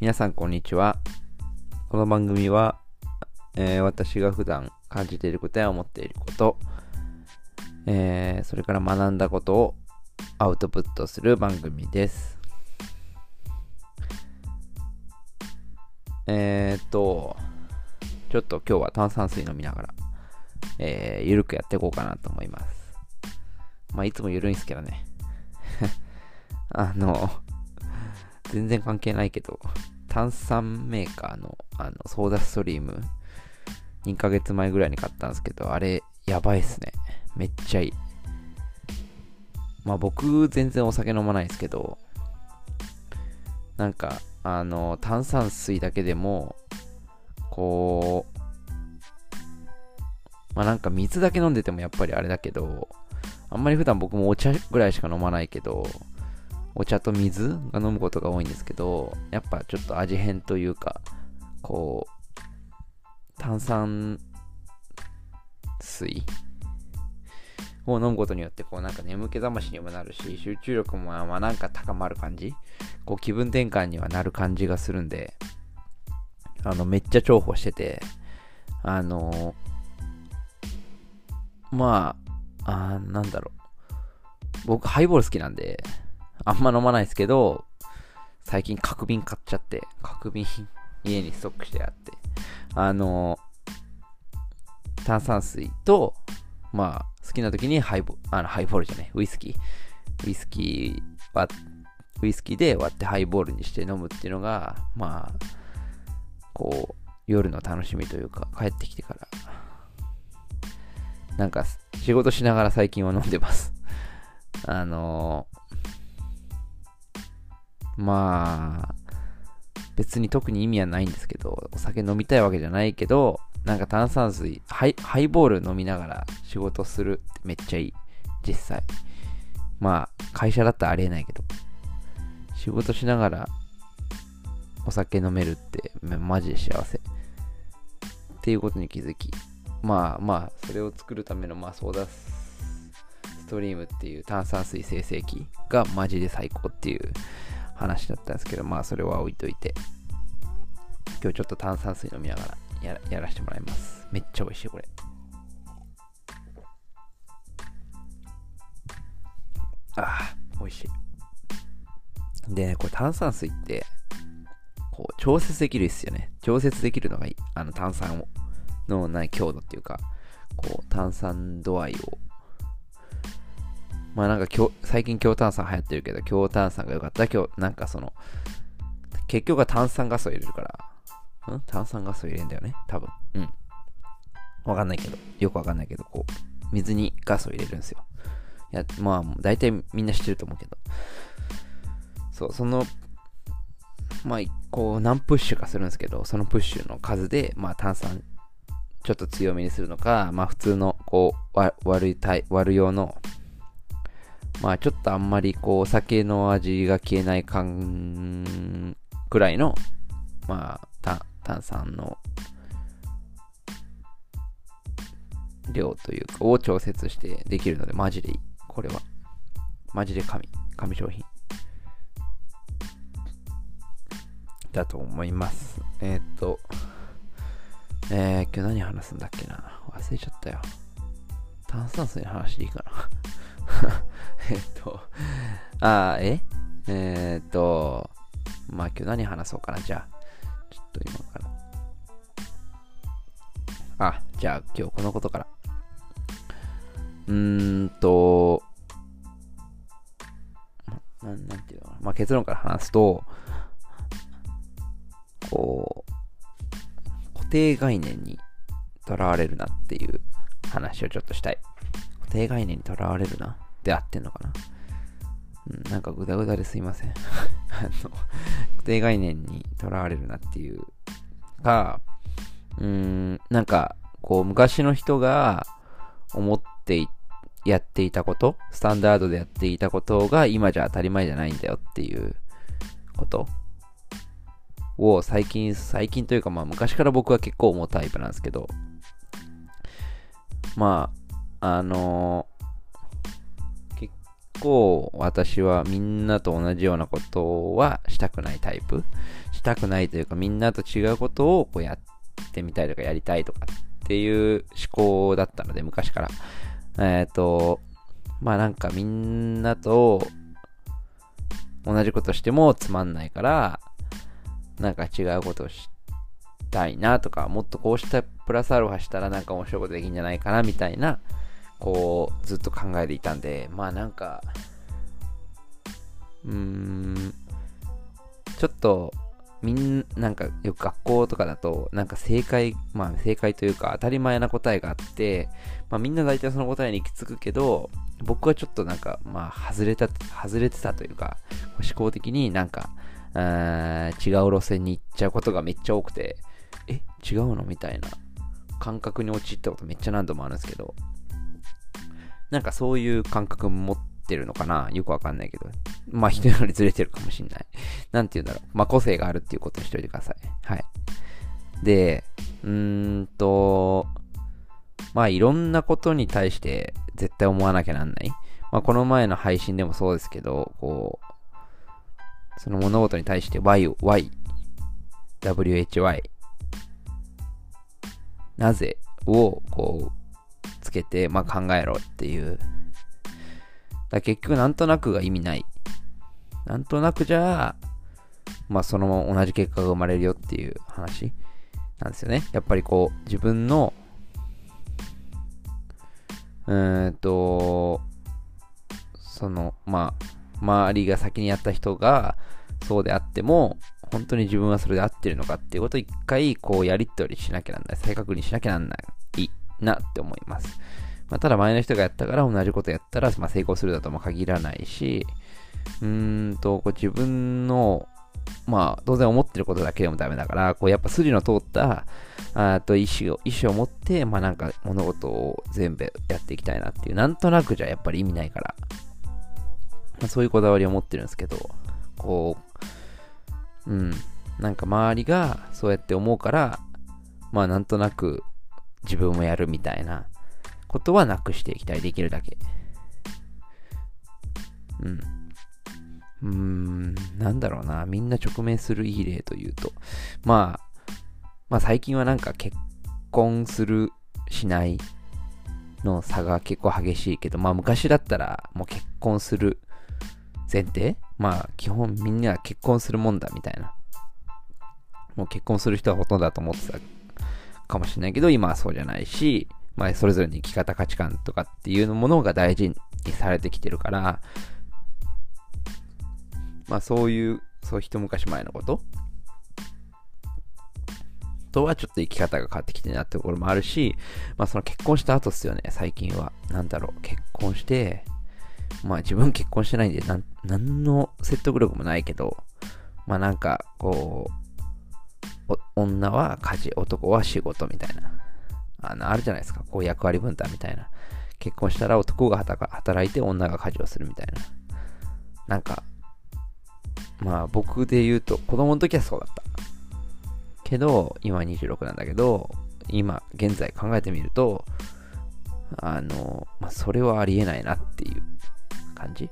皆さんこんにちは。この番組は、えー私が普段感じていることや思っていること、えーそれから学んだことをアウトプットする番組です。えーっと、ちょっと今日は炭酸水飲みながら、えーゆるくやっていこうかなと思います。まあ、いつもゆるいんすけどね。あの、全然関係ないけど、炭酸メーカーのあのソーダストリーム、2ヶ月前ぐらいに買ったんですけど、あれ、やばいっすね。めっちゃいい。まあ僕、全然お酒飲まないですけど、なんか、あの、炭酸水だけでも、こう、まあなんか水だけ飲んでてもやっぱりあれだけど、あんまり普段僕もお茶ぐらいしか飲まないけど、お茶と水が飲むことが多いんですけど、やっぱちょっと味変というか、こう、炭酸水を飲むことによって、こうなんか眠気覚ましにもなるし、集中力もまあなんか高まる感じ、こう気分転換にはなる感じがするんで、あの、めっちゃ重宝してて、あのまあ、あなんだろう。僕、ハイボール好きなんで、あんま飲まないですけど、最近角瓶買っちゃって、角瓶家にストックしてあって、あの炭酸水と、まあ、好きな時にハイボあのハイボールじゃない、ウイスキー。ウイスキーは、ウイスキーで割ってハイボールにして飲むっていうのが、まあ、こう、夜の楽しみというか、帰ってきてから、なんか、仕事しながら最近は飲んでます。あのまあ、別に特に意味はないんですけど、お酒飲みたいわけじゃないけど、なんか炭酸水、ハイハイボール飲みながら仕事するってめっちゃいい。実際。まあ、会社だったらありえないけど、仕事しながらお酒飲めるって、マジで幸せ。っていうことに気づき、まあまあ、それを作るための、まあ、ソーダストリームっていう炭酸水生成器がマジで最高っていう話だったんですけど、まあそれは置いといて、今日ちょっと炭酸水飲みながらやらやらせてもらいます。めっちゃ美味しい、これ。ああ、美味しい。でね、これ炭酸水って、こう、調節できるっすよね。調節できるのがいい。あの炭酸を、のない強度っていうか、こう、炭酸度合いをまあなんか最近強炭酸流行ってるけど、強炭酸が良かった今日なんかその、結局は炭酸ガスを入れるから、ん？炭酸ガスを入れるんだよね？多分。うん。わかんないけど、よくわかんないけど、こう、水にガスを入れるんですよ。いや、まあ、大体みんな知ってると思うけど。そう、その、まあ、こう、何プッシュかするんですけど、そのプッシュの数で、まあ、炭酸、ちょっと強めにするのか、まあ、普通の、こう、わ割るタイ、割る用の、まあちょっとあんまりこう酒の味が消えない感くらいの、まあ炭酸の量というかを調節してできるのでマジでいい。これは。マジで神。神商品。だと思います。えーっと、えー、今日何話すんだっけな忘れちゃったよ。炭酸水の話でいいかな えっと、あー、え？えー、っと、まあ今日何話そうかな、じゃあ。ちょっと今から。あ、じゃあ今日このことから。うーんと、ななんていうのかな？まあ結論から話すと、こう、固定概念にとらわれるなっていう話をちょっとしたい。固定概念にとらわれるな。で合ってんのかな。うん、なんかグダグダですいません。あの、固定概念にとらわれるなっていう。か、うーん、なんか、こう、昔の人が思ってやっていたこと、スタンダードでやっていたことが今じゃ当たり前じゃないんだよっていうこと。を最近、最近というかまあ昔から僕は結構思うタイプなんですけど、まあ、あの構私はみんなと同じようなことはしたくないタイプしたくないというかみんなと違うことをこうやってみたいとかやりたいとかっていう思考だったので昔から。えっ、ー、と、まあなんかみんなと同じことしてもつまんないから、なんか違うことをしたいなとか、もっとこうしたプラスアルファしたらなんか面白いことできるんじゃないかなみたいな、こう、ずっと考えていたんで、まあなんか、うーん、ちょっと、みんなんかよく学校とかだと、なんか正解、まあ正解というか当たり前な答えがあって、まあみんな大体その答えに行き着くけど、僕はちょっとなんか、まあ外れた、外れてたというか、思考的になんか、違う路線に行っちゃうことがめっちゃ多くて、え、違うの？みたいな感覚に陥ったことめっちゃ何度もあるんですけど、なんかそういう感覚持ってるのかな？よくわかんないけど。まあ人よりずれてるかもしんない。なんて言うんだろう。まあ個性があるっていうことにしといてください。はい。で、うーんと、まあいろんなことに対して絶対思わなきゃなんない。まあこの前の配信でもそうですけど、こう、その物事に対して y, y, why, なぜ？をこうつけて、まあ、考えろっていう。だ結局なんとなくが意味ない。なんとなくじゃあ、まあそのまま同じ結果が生まれるよっていう話なんですよね。やっぱりこう自分のうーんと、その、まあ、周りが先にやった人がそうであっても、本当に自分はそれで合ってるのかっていうことを一回こうやりとりしなきゃなんない。再確認しなきゃなんないなって思います。まあ、ただ前の人がやったから同じことやったら、まあ、成功するだとも限らないし、うーんと、こう自分の、まあ、当然思ってることだけでもダメだから、こうやっぱ筋の通った、あと意思を、意思を持って、まあなんか物事を全部やっていきたいなっていう、なんとなくじゃやっぱり意味ないから、まあ、そういうこだわりを持ってるんですけど、こう、うん、なんか周りがそうやって思うから、まあなんとなく自分もやるみたいなことはなくしていきたい、できるだけ。うん。うーん、なんだろうな。みんな直面するいい例というと。まあ、まあ最近はなんか結婚する、しないの差が結構激しいけど、まあ昔だったらもう結婚する前提？まあ基本みんな結婚するもんだみたいな。もう結婚する人はほとんどだと思ってたかもしれないけど、今はそうじゃないし、まあそれぞれの生き方価値観とかっていうものが大事にされてきてるから、まあそういう、そう一昔前のこと？とはちょっと生き方が変わってきてるなってところもあるし、まあその結婚した後っすよね、最近は。なんだろう、結婚して、まあ自分結婚してないんで、なん、なんの説得力もないけど、まあなんか、こう、女は家事、男は仕事みたいな。あの、あるじゃないですか。こう役割分担みたいな。結婚したら男が働いて女が家事をするみたいな。なんか、まあ僕で言うと、子供の時はそうだった。けど、今26なんだけど、今、現在考えてみると、あの、まあ、それはありえないなっていう感じ。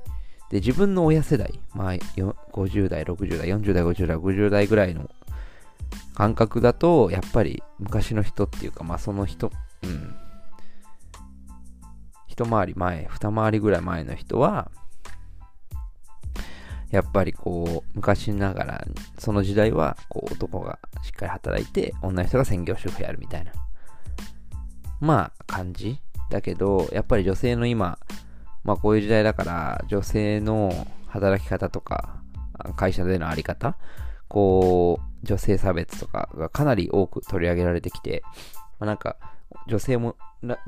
で、自分の親世代、まあ、50代、60代、40代、50代、50代ぐらいの感覚だと、やっぱり昔の人っていうか、まあその人、うん。一回り前、二回りぐらい前の人は、やっぱりこう、昔ながら、その時代は、こう、男がしっかり働いて、女の人が専業主婦やるみたいな、まあ、感じだけど、やっぱり女性の今、まあこういう時代だから、女性の働き方とか、会社でのあり方、こう、女性差別とかがかなり多く取り上げられてきて、まあ、なんか、女性も、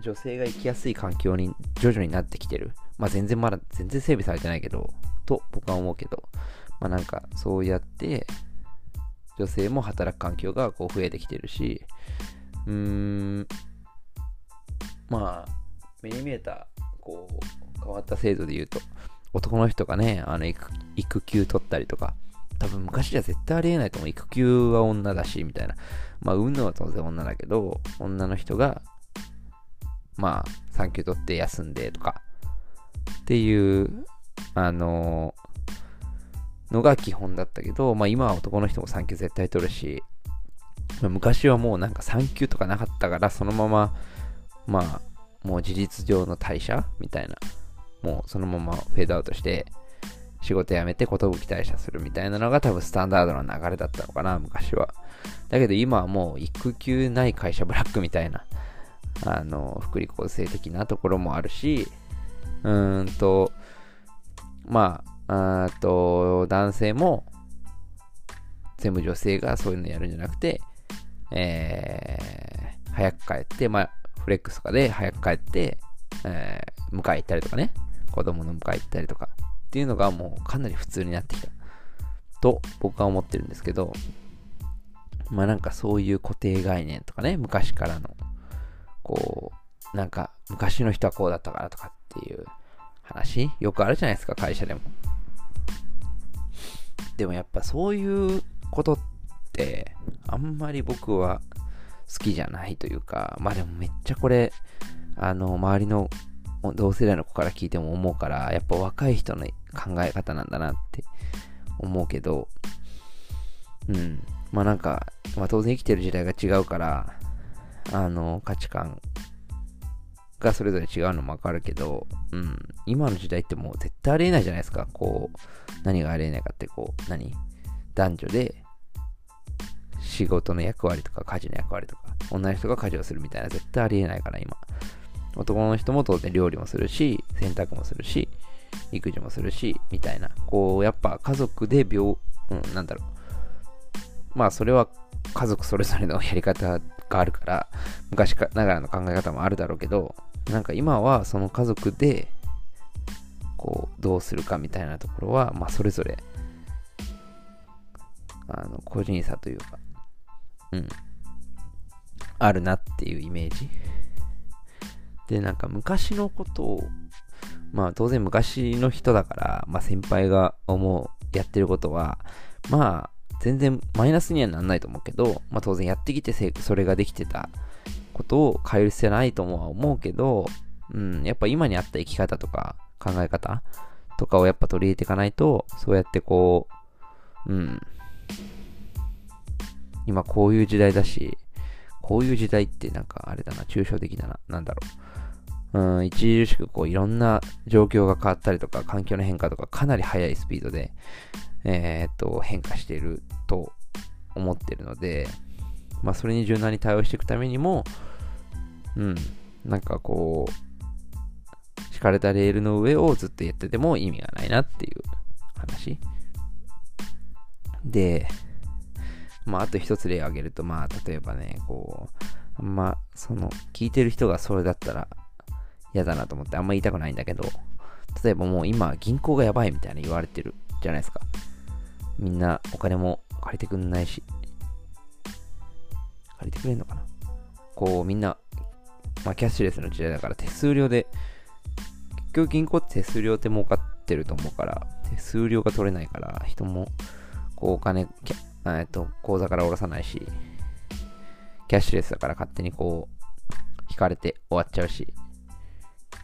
女性が生きやすい環境に徐々になってきてる。まあ全然まだ、全然整備されてないけど、と僕は思うけど、まあなんか、そうやって、女性も働く環境がこう増えてきてるし、うーん、まあ、目に見えた、こう、変わった制度で言うと、男の人がね、あの育、育休取ったりとか、多分昔じゃ絶対ありえないと思う。育休は女だし、みたいな。まあ、産むのは当然女だけど、女の人が、まあ、産休取って休んでとか、っていうあののが基本だったけど、まあ今は男の人も産休絶対取るし、ま、昔はもうなんか産休とかなかったから、そのまま、まあ、もう事実上の退社みたいな、もうそのままフェードアウトして、仕事辞めて寿退社するみたいなのが多分スタンダードな流れだったのかな、昔は。だけど今はもう育休ない会社ブラックみたいな、あの、福利厚生的なところもあるし、うーんと、まあ、あと、男性も、全部女性がそういうのやるんじゃなくて、えー、早く帰って、まあ、フレックスとかで早く帰って、えー、迎え行ったりとかね、子供の迎え行ったりとかっていうのがもうかなり普通になってきた。と僕は思ってるんですけど、まあなんかそういう固定概念とかね、昔からの、こう、なんか昔の人はこうだったからとかっていう話、よくあるじゃないですか、会社でも。でもやっぱそういうことって、あんまり僕は好きじゃないというか、まあでもめっちゃこれ、あの、周りの同世代の子から聞いても思うから、やっぱ若い人の考え方なんだなって思うけど、うん。まあなんか、まあ当然生きてる時代が違うから、あの、価値観がそれぞれ違うのもわかるけど、うん。今の時代ってもう絶対ありえないじゃないですか。こう、何がありえないかって、こう、何？男女で、仕事の役割とか家事の役割とか、女の人が家事をするみたいな絶対ありえないから今。男の人も当然料理もするし、洗濯もするし、育児もするし、みたいな。こう、やっぱ家族で病、うん、なんだろう。まあ、それは家族それぞれのやり方があるから、昔ながらの考え方もあるだろうけど、なんか今はその家族で、こう、どうするかみたいなところは、まあ、それぞれ、あの、個人差というか、うん、あるなっていうイメージ。で、なんか昔のことを、まあ当然昔の人だから、まあ先輩が思う、やってることは、まあ全然マイナスにはなんないと思うけど、まあ当然やってきてそれができてたことを変える必要ないともは思うけど、うん、やっぱ今にあった生き方とか考え方とかをやっぱ取り入れていかないと、そうやってこう、うん、今こういう時代だし、こういう時代ってなんかあれだな、抽象的だな、なんだろう。うん、著しくこういろんな状況が変わったりとか、環境の変化とかかなり速いスピードで、えー、っと、変化していると思ってるので、まあそれに柔軟に対応していくためにも、うん、なんかこう、敷かれたレールの上をずっとやってても意味がないなっていう話。で、まああと一つ例を挙げると、まあ例えばね、こう、まあその、聞いてる人がそれだったら、嫌だなと思ってあんま言いたくないんだけど、例えばもう今銀行がやばいみたいな言われてるじゃないですか。みんなお金も借りてくんないし。借りてくれんのかなこうみんな、まあキャッシュレスの時代だから手数料で、結局銀行って手数料って儲かってると思うから、手数料が取れないから人もこうお金、えっと、口座から下ろさないし、キャッシュレスだから勝手にこう、引かれて終わっちゃうし、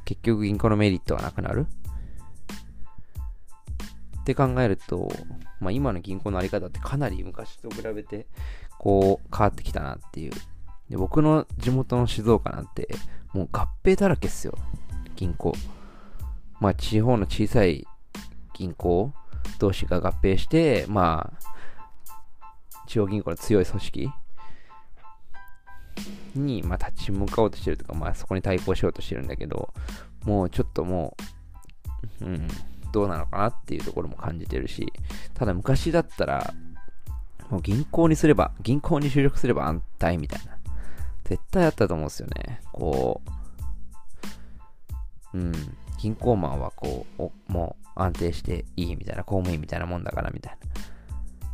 結局銀行のメリットはなくなる？って考えると、まあ、今の銀行のあり方ってかなり昔と比べてこう変わってきたなっていう。で僕の地元の静岡なんてもう合併だらけっすよ。銀行。まあ地方の小さい銀行同士が合併して、まあ地方銀行の強い組織に、まあ、立ち向かおうとしてるとか、まあ、そこに対抗しようとしてるんだけど、もうちょっともう、うん、どうなのかなっていうところも感じてるし、ただ昔だったら、もう銀行にすれば、銀行に就職すれば安泰みたいな。絶対あったと思うんですよね。こう、うん、銀行マンはこう、もう安定していいみたいな、公務員みたいなもんだからみたいな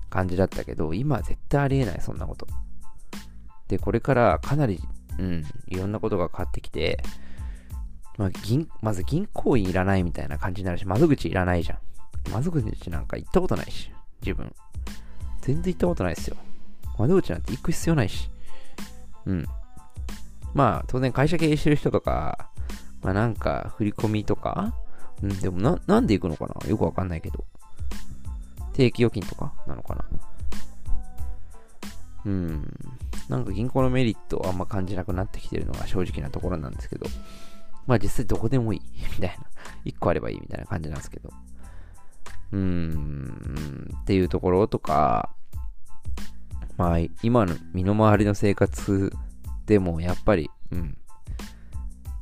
感じだったけど、今は絶対ありえない、そんなこと。で、これからかなり、うん、いろんなことが変わってきて、まあ、銀、まず銀行員いらないみたいな感じになるし、窓口いらないじゃん。窓口なんか行ったことないし、自分。全然行ったことないですよ。窓口なんて行く必要ないし。うん。まあ、当然会社経営してる人とか、まあなんか振り込みとかうん、でもな、なんで行くのかな？よくわかんないけど。定期預金とかなのかな？うん。なんか銀行のメリットをあんま感じなくなってきてるのが正直なところなんですけど。まあ実際どこでもいい みたいな。一個あればいいみたいな感じなんですけど。うーん。っていうところとか、まあ今の身の回りの生活でもやっぱり、うん。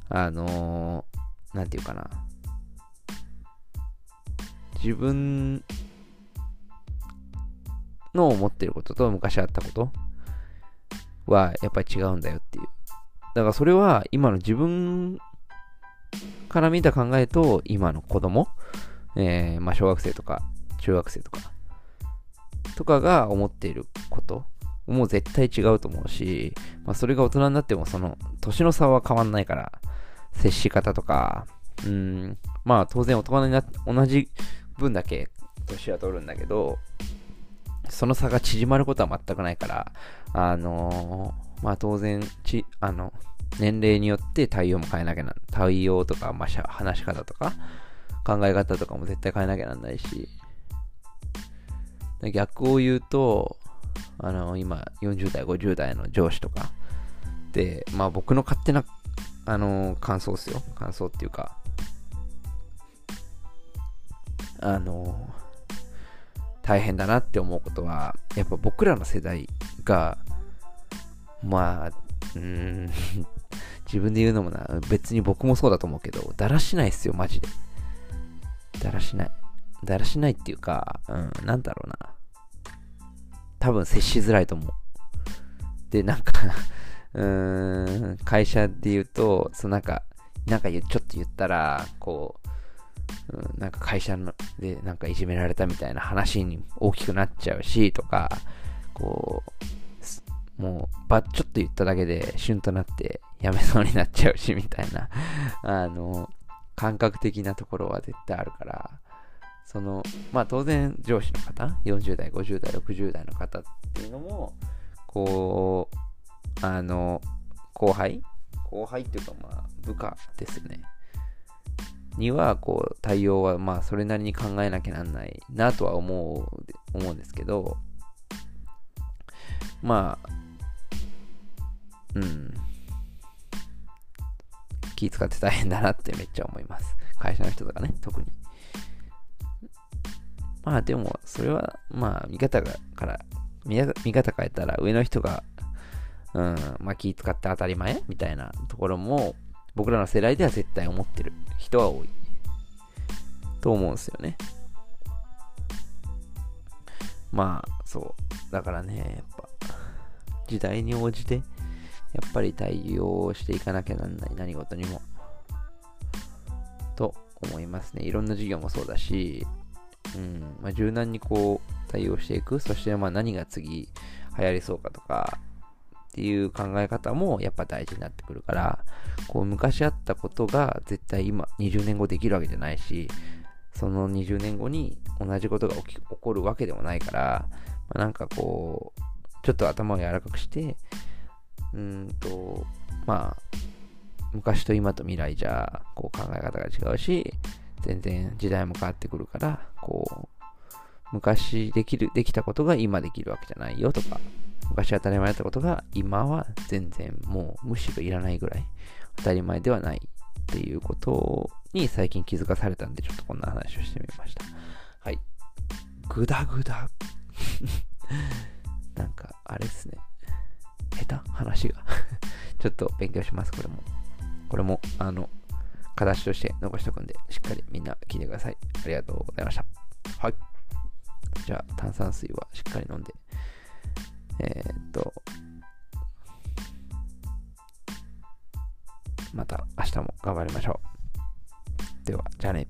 あのー、なんていうかな。自分の思ってることと昔あったことはやっぱり違うんだよっていう。だからそれは今の自分から見た考えと今の子供、えー、まあ小学生とか中学生とかとかが思っていることも絶対違うと思うし、まあそれが大人になってもその年の差は変わんないから接し方とか、うん、まあ当然大人になって同じ分だけ年は取るんだけど、その差が縮まることは全くないから、あのー、まあ当然、ち、あの、年齢によって対応も変えなきゃな、対応とか、まあ、話し方とか、考え方とかも絶対変えなきゃなんないし、逆を言うと、あの、今、40代、50代の上司とか、で、まあ僕の勝手な、あの、感想ですよ。感想っていうか、あの、大変だなって思うことは、やっぱ僕らの世代が、まあ、うん、自分で言うのもな、別に僕もそうだと思うけど、だらしないっすよ、マジで。だらしない。だらしないっていうか、うん、なんだろうな。多分接しづらいと思う。で、なんか うーん、会社で言うと、そのなんか、なんかちょっと言ったら、こう、うん、なんか会社のでなんかいじめられたみたいな話に大きくなっちゃうしとか、こう、もう、ばっ、ちょっと言っただけで、旬となってやめそうになっちゃうし、みたいな、あの、感覚的なところは絶対あるから、その、まあ当然上司の方、40代、50代、60代の方っていうのも、こう、あの、後輩？後輩っていうかまあ部下ですね。には、こう、対応は、まあ、それなりに考えなきゃなんないなとは思う、思うんですけど、まあ、うん。気使って大変だなってめっちゃ思います。会社の人とかね、特に。まあでも、それは、まあ、見方がから、見方変えたら、上の人が、うん、まあ気使って当たり前？みたいなところも、僕らの世代では絶対思ってる人は多い。と思うんですよね。まあ、そう。だからね、時代に応じて、やっぱり対応していかなきゃなんない、何事にも。と思いますね。いろんな授業もそうだし、うん、まあ、柔軟にこう対応していく。そしてまあ何が次流行りそうかとか、っていう考え方もやっぱ大事になってくるから、こう昔あったことが絶対今20年後できるわけじゃないし、その20年後に同じことが起き起こるわけでもないから、まあ、なんかこう、ちょっと頭を柔らかくして、うんと、まあ、昔と今と未来じゃ、こう考え方が違うし、全然時代も変わってくるから、こう、昔できる、できたことが今できるわけじゃないよとか、昔当たり前だったことが今は全然もうむしろいらないぐらい当たり前ではないっていうことに最近気づかされたんで、ちょっとこんな話をしてみました。はい。ぐだぐだ。あれっすね。下手？話が ちょっと勉強します、これも。これも、あの、形として残しておくんで、しっかりみんな聞いてください。ありがとうございました。はい。じゃあ、炭酸水はしっかり飲んで、えー、っと、また明日も頑張りましょう。では、じゃあね。